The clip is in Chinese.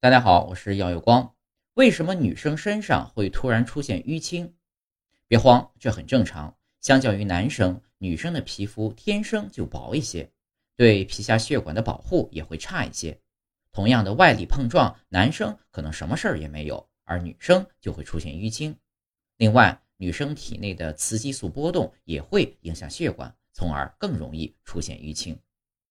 大家好，我是耀有光。为什么女生身上会突然出现淤青？别慌，这很正常。相较于男生，女生的皮肤天生就薄一些，对皮下血管的保护也会差一些。同样的外力碰撞，男生可能什么事儿也没有，而女生就会出现淤青。另外，女生体内的雌激素波动也会影响血管，从而更容易出现淤青。